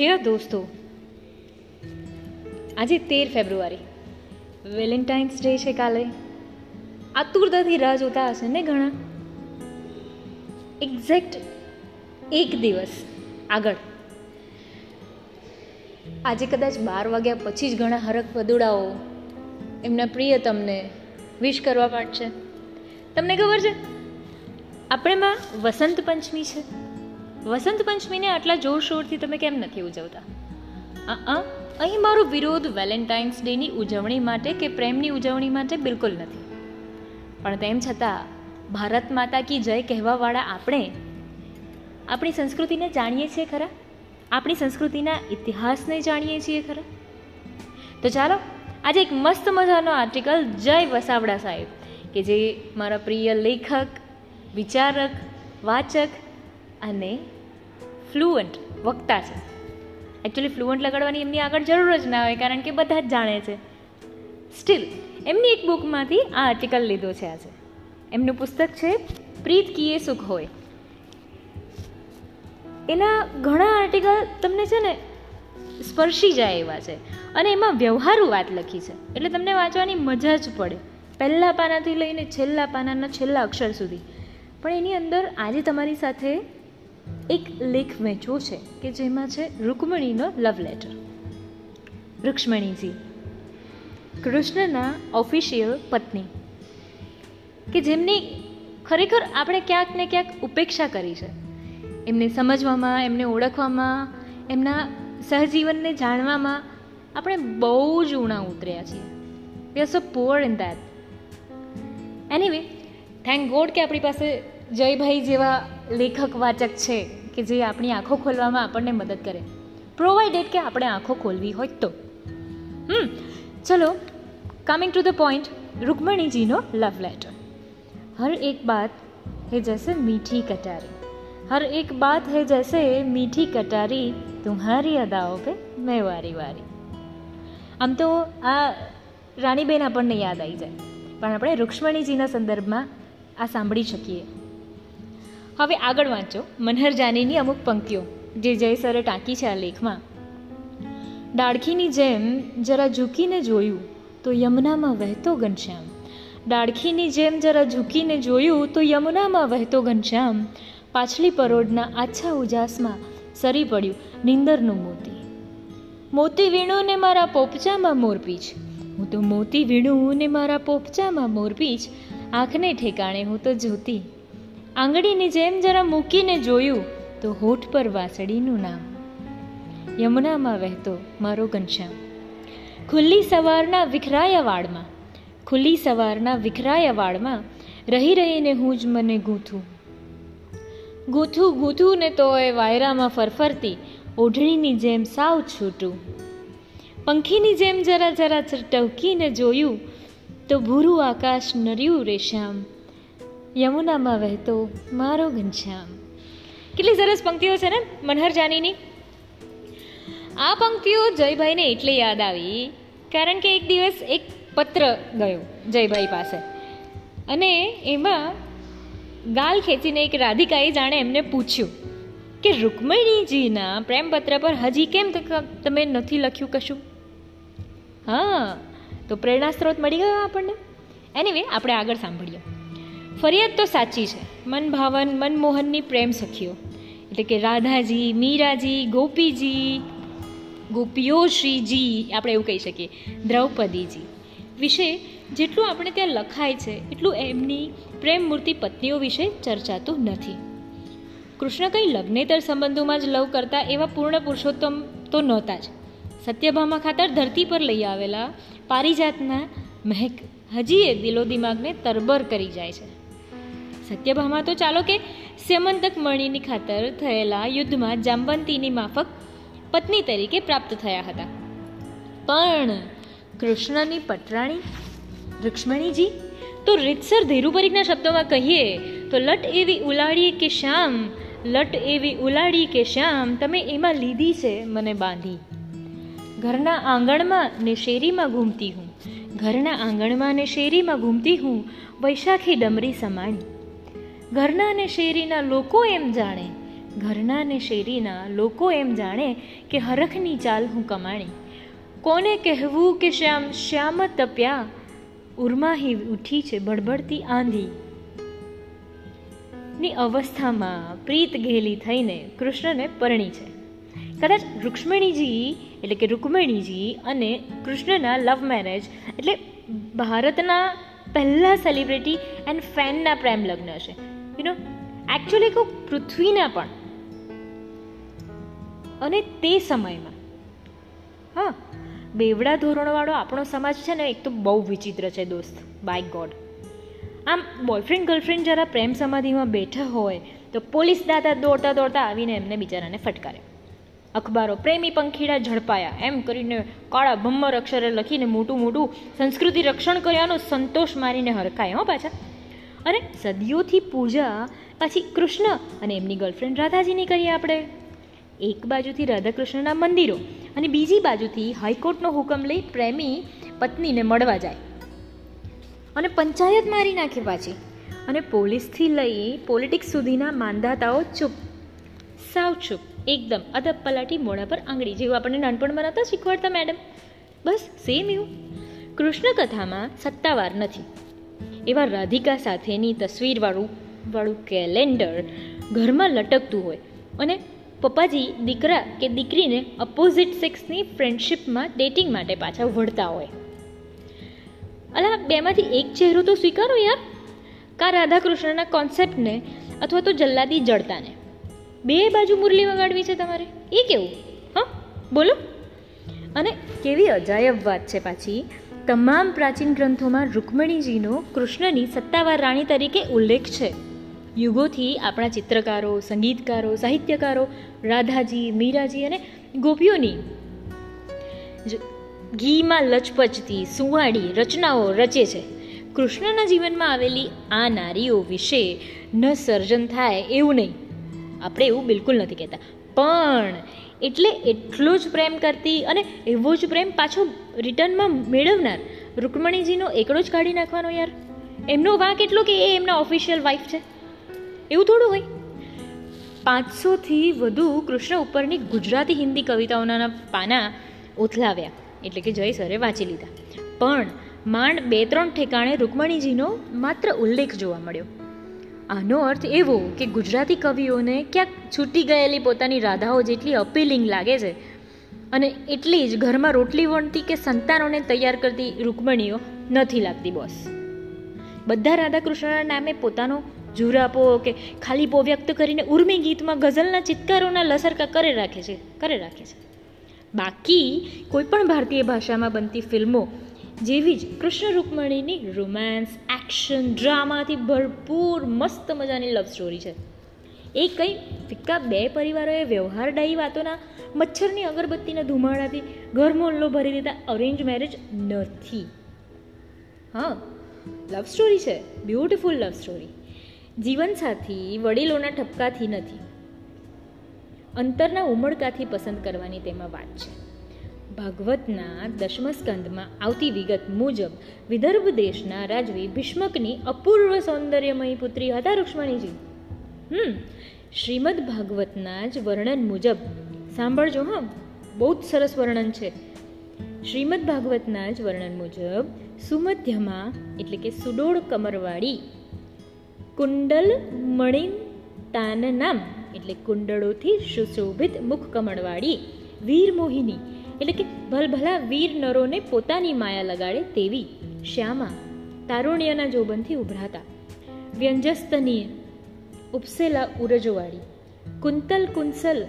Dear દોસ્તો આજે તેર ફેબ્રુઆરી વેલેન્ટાઇન્સ ડે છે કાલે આતુરતાથી રાહ જોતા હશે ને ઘણા એક્ઝેક્ટ એક દિવસ આગળ આજે કદાચ બાર વાગ્યા પછી જ ઘણા હરક વદુડાઓ એમના પ્રિય તમને વિશ કરવા પાડશે તમને ખબર છે આપણેમાં વસંત પંચમી છે વસંત પંચમીને આટલા જોરશોરથી તમે કેમ નથી ઉજવતા? અ અહીં મારો વિરોધ વેલેન્ટાઇન્સ ડેની ઉજવણી માટે કે પ્રેમની ઉજવણી માટે બિલકુલ નથી. પણ તેમ છતાં, ભારત માતા કી જય કહેવાવાળા આપણે, આપણી સંસ્કૃતિને જાણીએ છીએ ખરા? આપણી સંસ્કૃતિના ઇતિહાસને જાણીએ છીએ ખરા? તો ચાલો, આજે એક મસ્ત મજાનો આર્ટિકલ જય વસાવડા સાહેબ, કે જે મારા પ્રિય લેખક, વિચારક, વાચક અને ફ્લુઅન્ટ વક્તા છે. એકચ્યુઅલી ફ્લુઅન્ટ લગાડવાની એમની આગળ જરૂર જ ના હોય, કારણ કે બધા જ જાણે છે. સ્ટીલ એમની એક બુકમાંથી આ આર્ટિકલ લીધો છે આજે. એમનું પુસ્તક છે, પ્રીત કીએ સુખ હોય. એના ઘણા આર્ટિકલ તમને છે ને, સ્પર્શી જાય એવા છે. અને એમાં વ્યવહારુ વાત લખી છે. એટલે તમને વાંચવાની મજા જ પડે. પહેલાં પાનાથી લઈને છેલ્લા પાનાના છેલ્લા અક્ષર સુધી. પણ એની અંદર આજે તમારી સાથે એક લેખ વહેંચ્યો છે કે જેમાં છે રૂકમણીનો લવ લેટર રૂક્ષ્મણીજી, કૃષ્ણના ઓફિશિયલ પત્ની, કે જેમની ખરેખર આપણે ક્યાંક ને ક્યાંક ઉપેક્ષા કરી છે. એમને સમજવામાં, એમને ઓળખવામાં, એમના સહજીવનને જાણવામાં આપણે બહુ જ ઊણા ઉતર્યા છીએ. We are so poor in that anyway thank God કે આપણી પાસે જયભાઈ જેવા લેખક વાચક છે. કે જે આપણી આંખો ખોલવામાં આપણને મદદ કરે. પ્રોવાઇડેડ કે આપણે આંખો ખોલવી હોય તો. હમ, ચલો કમિંગ ટુ ધ પોઈન્ટ રૂકમણીજીનો લવ લેટર હર એક બાત હે જૈસે મીઠી કટારી. હર એક બાત હે જૈસે મીઠી કટારી, તુમ્હારી અદાઓ પે મેં વારી વારી. આમ તો આ રાણીબેન આપણને યાદ આવી જાય. પણ આપણે રૂક્ષ્મણીજીના સંદર્ભમાં આ સાંભળી શકીએ. હવે આગળ વાંચો. મનહર જાનીની અમુક પંક્તિઓ, જે જયસરે ટાંકી છે આ લેખમાં. ડાળખીની જેમ જરા ઝૂકીને જોયું તો યમુનામાં વહેતો ઘનશ્યામ. ડાળખીની જેમ જરા ઝૂકીને જોયું તો યમુનામાં વહેતો ઘનશ્યામ. પાછલી પરોડના આછા ઉજાસમાં સરી પડ્યું નિંદરનું મોતી. મોતી વીણું ને મારા પોપચામાં મોરપીચ હું તો મોતી વીણું ને મારા પોપચામાં મોરપીચ આંખને ઠેકાણે હું તો જોતી આંગળીની જેમ જરા મૂકીને જોયું તો હોઠ પર વાસળીનું નામ. યમુનામાં વહેતો મારો ઘનશ્યામ. ખુલ્લી સવારના વિખરાયા વાળમાં, ખુલ્લી સવારના વિખરાયા વાળમાં રહી રહીને હું જ મને ગૂંથું. ગૂંથું ગૂંથું ને તો એ વાયરામાં ફરફરતી, ઓઢણીની જેમ સાવ છૂટું. પંખીની જેમ જરા જરા ટવકીને જોયું તો ભૂરું આકાશ નર્યું રેશ્યામ યમુનામાં વહેતો મારો ઘનશ્યામ. કેટલી સરસ પંક્તિઓ છે ને, મનહર જાનીની. આ પંક્તિઓ જયભાઈને એટલે યાદ આવી, કારણ કે એક દિવસ એક પત્ર ગયો જયભાઈ પાસે. અને એમાં ગાલ ખેંચીને એક રાધિકાએ જાણે એમને પૂછ્યું કે, રૂકમણીજીના પ્રેમપત્ર પર હજી કેમ તમે નથી લખ્યું કશું? હા, તો પ્રેરણા સ્ત્રોત મળી ગયો આપણને. એનીવે આપણે આગળ સાંભળીએ. ફરિયાદ તો સાચી છે. મનભાવન મનમોહનની પ્રેમ સખીઓ. એટલે કે રાધાજી, મીરાજી, ગોપીજી ગોપીઓશ્રીજી આપણે એવું કહી શકીએ, દ્રૌપદીજી. વિશે જેટલું આપણે ત્યાં લખાય છે, એટલું એમની પ્રેમ મૂર્તિ પત્નીઓ વિશે ચર્ચાતું નથી. કૃષ્ણ કંઈ લગ્નેતર સંબંધોમાં જ લવ કરતા એવા પૂર્ણ પુરુષોત્તમ તો નહોતા જ. સત્યભામા ખાતર ધરતી પર લઈ આવેલા પારિજાતના મહેક હજી એ દિલો દિમાગને તરબર કરી જાય છે. સત્યભામા તો ચાલો કે સ્યમંતક મણીની ખાતર થયેલા યુદ્ધમાં જાંબંતીની માફક પત્ની તરીકે પ્રાપ્ત થયા હતા. પણ કૃષ્ણની પટરાણી, રુક્ષ્મણીજી, તો રીતસર ધીરુપરીકના શબ્દોમાં કહીએ તો લટ એવી ઉલાડી કે શ્યામ, લટ એવી ઉલાડી કે શ્યામ, તમે એમાં લીધી છે મને બાંધી. ઘરના આંગણમાં ને શેરીમાં ઘૂમતી હું, ઘરના આંગણમાં ને શેરીમાં ઘૂમતી હું, વૈશાખી ડમરી સમાણી ઘરના અને શેરીના લોકો એમ જાણે. ઘરના અને શેરીના લોકો એમ જાણે કે હરખની ચાલ હું કમાણી. કોને કહેવું કે શ્યામ શ્યામ તપ્યા? ઉર્માહી ઉઠી છે બળબડતી આંધી. ની અવસ્થામાં પ્રીત ઘેલી થઈને કૃષ્ણને પરણી છે. કદાચ રુક્ષ્મણીજી, એટલે કે રૂકમણીજી અને કૃષ્ણના લવ મેરેજ એટલે ભારતના પહેલા સેલિબ્રિટી એન્ડ ફેનના પ્રેમ લગ્ન છે નો એકચ્યુઅલી કહું પૃથ્વીના પણ. અને તે સમયમાં. હા, બેવડા ધોરણવાળો આપણો સમાજ છે ને, એક તો બહુ વિચિત્ર છે દોસ્ત બાય ગોડ આમ બોયફ્રેન્ડ ગર્લફ્રેન્ડ જરા પ્રેમ સમાધિમાં બેઠા હોય, તો પોલીસ દાદા દોડતા દોડતા આવીને એમને બિચારાને ફટકારે. અખબારો, પ્રેમી પંખીડા ઝડપાયા, એમ કરીને કાળા ભમ્મર અક્ષરે લખીને મોટું મોટું સંસ્કૃતિ રક્ષણ કર્યાનો સંતોષ મારીને હરખાય, હો પાછા. અને સદીઓથી પૂજા, પાછી કૃષ્ણ અને એમની ગર્લફ્રેન્ડ રાધાજીની કરીએ આપણે. એક બાજુથી રાધાકૃષ્ણના મંદિરો અને બીજી બાજુથી હાઈકોર્ટનો હુકમ લઈ પ્રેમી પત્નીને મળવા જાય. અને પંચાયત મારી નાખે પાછી અને પોલીસથી લઈ પોલિટિક્સ સુધીના માંદાતાઓ ચૂપ. સાવ ચૂપ, એકદમ અદબ પલાટી મોઢા પર આંગળી જેવું આપણને નાનપણમાં નહોતા શીખવાડતા મેડમ બસ સેમ એવું. કૃષ્ણ કથામાં સત્તાવાર નથી. એવા રાધિકા સાથેની તસવીરવાળું વાળું કેલેન્ડર ઘરમાં લટકતું હોય અને પપ્પાજી દીકરા કે દીકરીને અપોઝિટ સેક્સની ફ્રેન્ડશિપમાં ડેટિંગ માટે પાછા વળતા હોય. અલા, બેમાંથી એક ચહેરો તો સ્વીકારો યાર. કા રાધાકૃષ્ણના કોન્સેપ્ટને અથવા તો જલ્લાદી જડતાને. બે બાજુ મુરલી વગાડવી છે તમારે. એ કેવું? હા, બોલો. અને કેવી અજાયબ વાત છે પાછી. તમામ પ્રાચીન ગ્રંથોમાં રુક્મણીજીનો કૃષ્ણની સત્તાવાર રાણી તરીકે ઉલ્લેખ છે. યુગોથી આપણા ચિત્રકારો, સંગીતકારો, સાહિત્યકારો, રાધાજી, મીરાજી અને ગોપીઓની ઘીમાં લચપચતી સુવાડી રચનાઓ રચે છે. કૃષ્ણના જીવનમાં આવેલી આ નારીઓ વિશે ન સર્જન થાય એવું નહીં. આપણે એવું બિલકુલ નથી કહેતા. પણ એટલે એટલો જ પ્રેમ કરતી અને એવો જ પ્રેમ પાછો રિટર્નમાં મેળવનાર રૂકમણીજીનો એકડો જ કાઢી નાખવાનો યાર. એમનો વાંક એટલો કે એ એમના ઓફિશિયલ વાઇફ છે. એવું થોડું હોય. પાંચસોથી વધુ કૃષ્ણ ઉપરની ગુજરાતી હિન્દી કવિતાઓના પાના ઓથલાવ્યા. એટલે કે જય સરે વાંચી લીધા. પણ માંડ બે ત્રણ ઠેકાણે રૂકમણીજીનો માત્ર ઉલ્લેખ જોવા મળ્યો. આનો અર્થ એવો કે ગુજરાતી કવિઓને ક્યાંક છૂટી ગયેલી પોતાની રાધાઓ જેટલી અપીલિંગ લાગે છે અને એટલી જ ઘરમાં રોટલી વણતી કે સંતાનોને તૈયાર કરતી રૂકમણીઓ નથી લાગતી, બોસ. બધા રાધાકૃષ્ણના નામે પોતાનો જુરાપો કે ખાલીપો વ્યક્ત કરીને ઉર્મી ગીતમાં ગઝલના ચિત્કારોના લસરકા કરે રાખે છે, કરે રાખે છે. બાકી કોઈ પણ ભારતીય ભાષામાં બનતી ફિલ્મો જેવી જ કૃષ્ણ રૂકમણીની રોમાન્સ એક્શન ડ્રામાથી ભરપૂર મસ્ત મજાની લવ સ્ટોરી છે. એ કંઈ ફિક્કા બે પરિવારોએ વ્યવહારદાયી વાતોના મચ્છરની અગરબત્તીના ધુમાડાથી ઘર મોલ્લો ભરી દીધા અરેન્જ મેરેજ નથી. હા લવ સ્ટોરી છે બ્યુટિફુલ લવ સ્ટોરી જીવનસાથી વડીલોના ઠપકાથી નથી. અંતરના ઉમળકાથી પસંદ કરવાની તેમાં વાત છે. ભાગવતના દશમ સ્કંદમાં આવતી વિગત મુજબ વિદર્ભ દેશના રાજવી ભીષ્મકની અપૂર્વ સૌંદર્યમયી પુત્રી હતા રુક્ષ્મણીજી. હમ, શ્રીમદ ભાગવતના જ વર્ણન મુજબ. સાંભળજો હા, બહુ જ સરસ વર્ણન છે. શ્રીમદ ભાગવતના જ વર્ણન મુજબ સુમધ્યમાં એટલે કે સુડોળ કમરવાળી કુંડલ મણિન તાન નામ એટલે કુંડળોથી સુશોભિત મુખ કમળવાળી વીર મોહિની એટલે કે ભલભલા વીર નરોને પોતાની માયા લગાડે તેવી. શ્યામા તારુણ્યના જોબનથી ઉભરાતા વ્યંજસ્તનીય, ઉપસેલા ઉરજોવાળી, કુંતલ કુંસલ,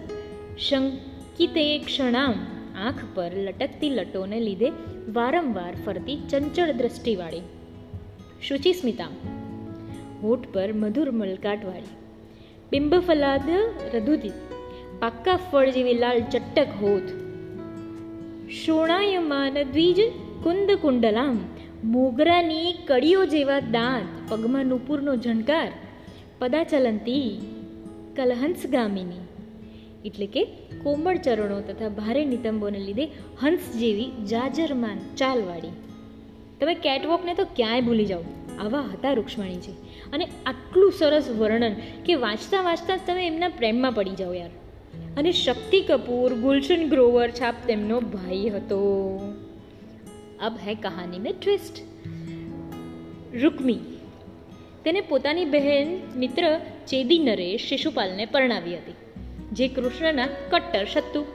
શંકિતે ક્ષણામ આંખ પર લટકતી લટોને લીધે વારંવાર ફરતી ચંચળ દ્રષ્ટિવાળી. શુચિસ્મિતા, હોઠ પર મધુર મલકાટવાળી. બિંબફલાદ રધુદિત પાક્કા ફળ જેવી લાલ ચટ્ટક હોઠ શોણાયમાન દ્વિજ કુંદ કુંડલામ. મોગરાની કડીઓ જેવા દાંત, પગમાં નુપુરનો ઝંકાર, પદાચલંતી, કલહંસગામિની. એટલે કે કોમળ ચરણો તથા ભારે નિતંબોને લીધે હંસ જેવી જાજરમાન ચાલવાળી. તમે કેટવોકને તો ક્યાંય ભૂલી જાઓ. આવા હતા રૂક્ષ્મણીજી. અને આટલું સરસ વર્ણન કે વાંચતા વાંચતા તમે એમના પ્રેમમાં પડી જાઓ યાર. અને શક્તિ કપૂર, ગુલશન ગ્રોવર છાપ તેમનો ભાઈ હતો. અબ હૈ કહાની મેં ટ્વિસ્ટ. રૂકમી, તેને પોતાની બહેન મિત્ર ચેદી નરેશ શિશુપાલને પરણાવી હતી, જે કૃષ્ણના કટ્ટર શત્રુ.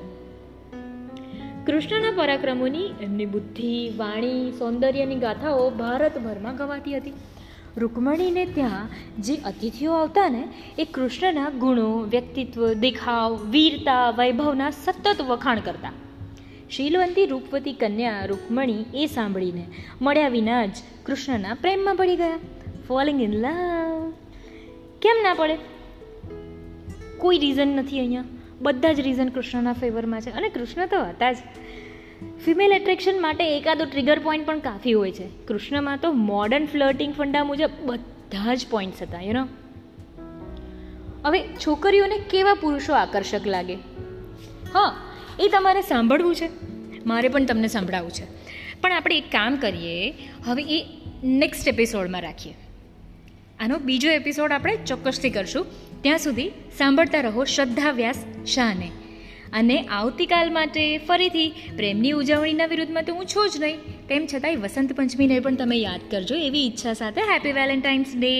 કૃષ્ણના પરાક્રમોની એમની બુદ્ધિ, વાણી, સૌંદર્યની ગાથાઓ ભારતભરમાં ગવાતી હતી. રૂકમણીને ત્યાં જે અતિથિઓ આવતા ને, એ કૃષ્ણના ગુણો, વ્યક્તિત્વ, દેખાવ, વીરતા, વૈભવના સતત વખાણ કરતા. શીલવંતી રૂપવતી કન્યા રૂકમણી એ સાંભળીને મળ્યા વિના જ કૃષ્ણના પ્રેમમાં પડી ગયા. ફોલિંગ ઇન લવ કેમ ના પડે? કોઈ રીઝન નથી અહીંયા. બધા જ રીઝન કૃષ્ણના ફેવરમાં છે અને કૃષ્ણ તો હતા જ. ફિમેલ એટ્રેક્શન માટે એકાદો ટ્રિગર પોઈન્ટ પણ કાફી હોય છે. કૃષ્ણમાં તો મોડર્ન ફ્લર્ટિંગ ફંડા મુજબ બધા જ પોઈન્ટ્સ હતા યુ નો હવે છોકરીઓને કેવા પુરુષો આકર્ષક લાગે? હા, એ તમારે સાંભળવું છે. મારે પણ તમને સંભળાવવું છે. પણ આપણે એક કામ કરીએ, હવે એ નેક્સ્ટ એપિસોડમાં રાખીએ. આનો બીજો એપિસોડ આપણે ચોક્કસથી કરશું. ત્યાં સુધી સાંભળતા રહો શ્રદ્ધા વ્યાસ શાહને. અને આવતીકાલ માટે ફરીથી પ્રેમની ઉજવણીના વિરુદ્ધમાં તો હું છું જ નહીં. તેમ છતાંય વસંત પંચમીને પણ તમે યાદ કરજો એવી ઈચ્છા સાથે હેપી વેલેન્ટાઇન્સ ડે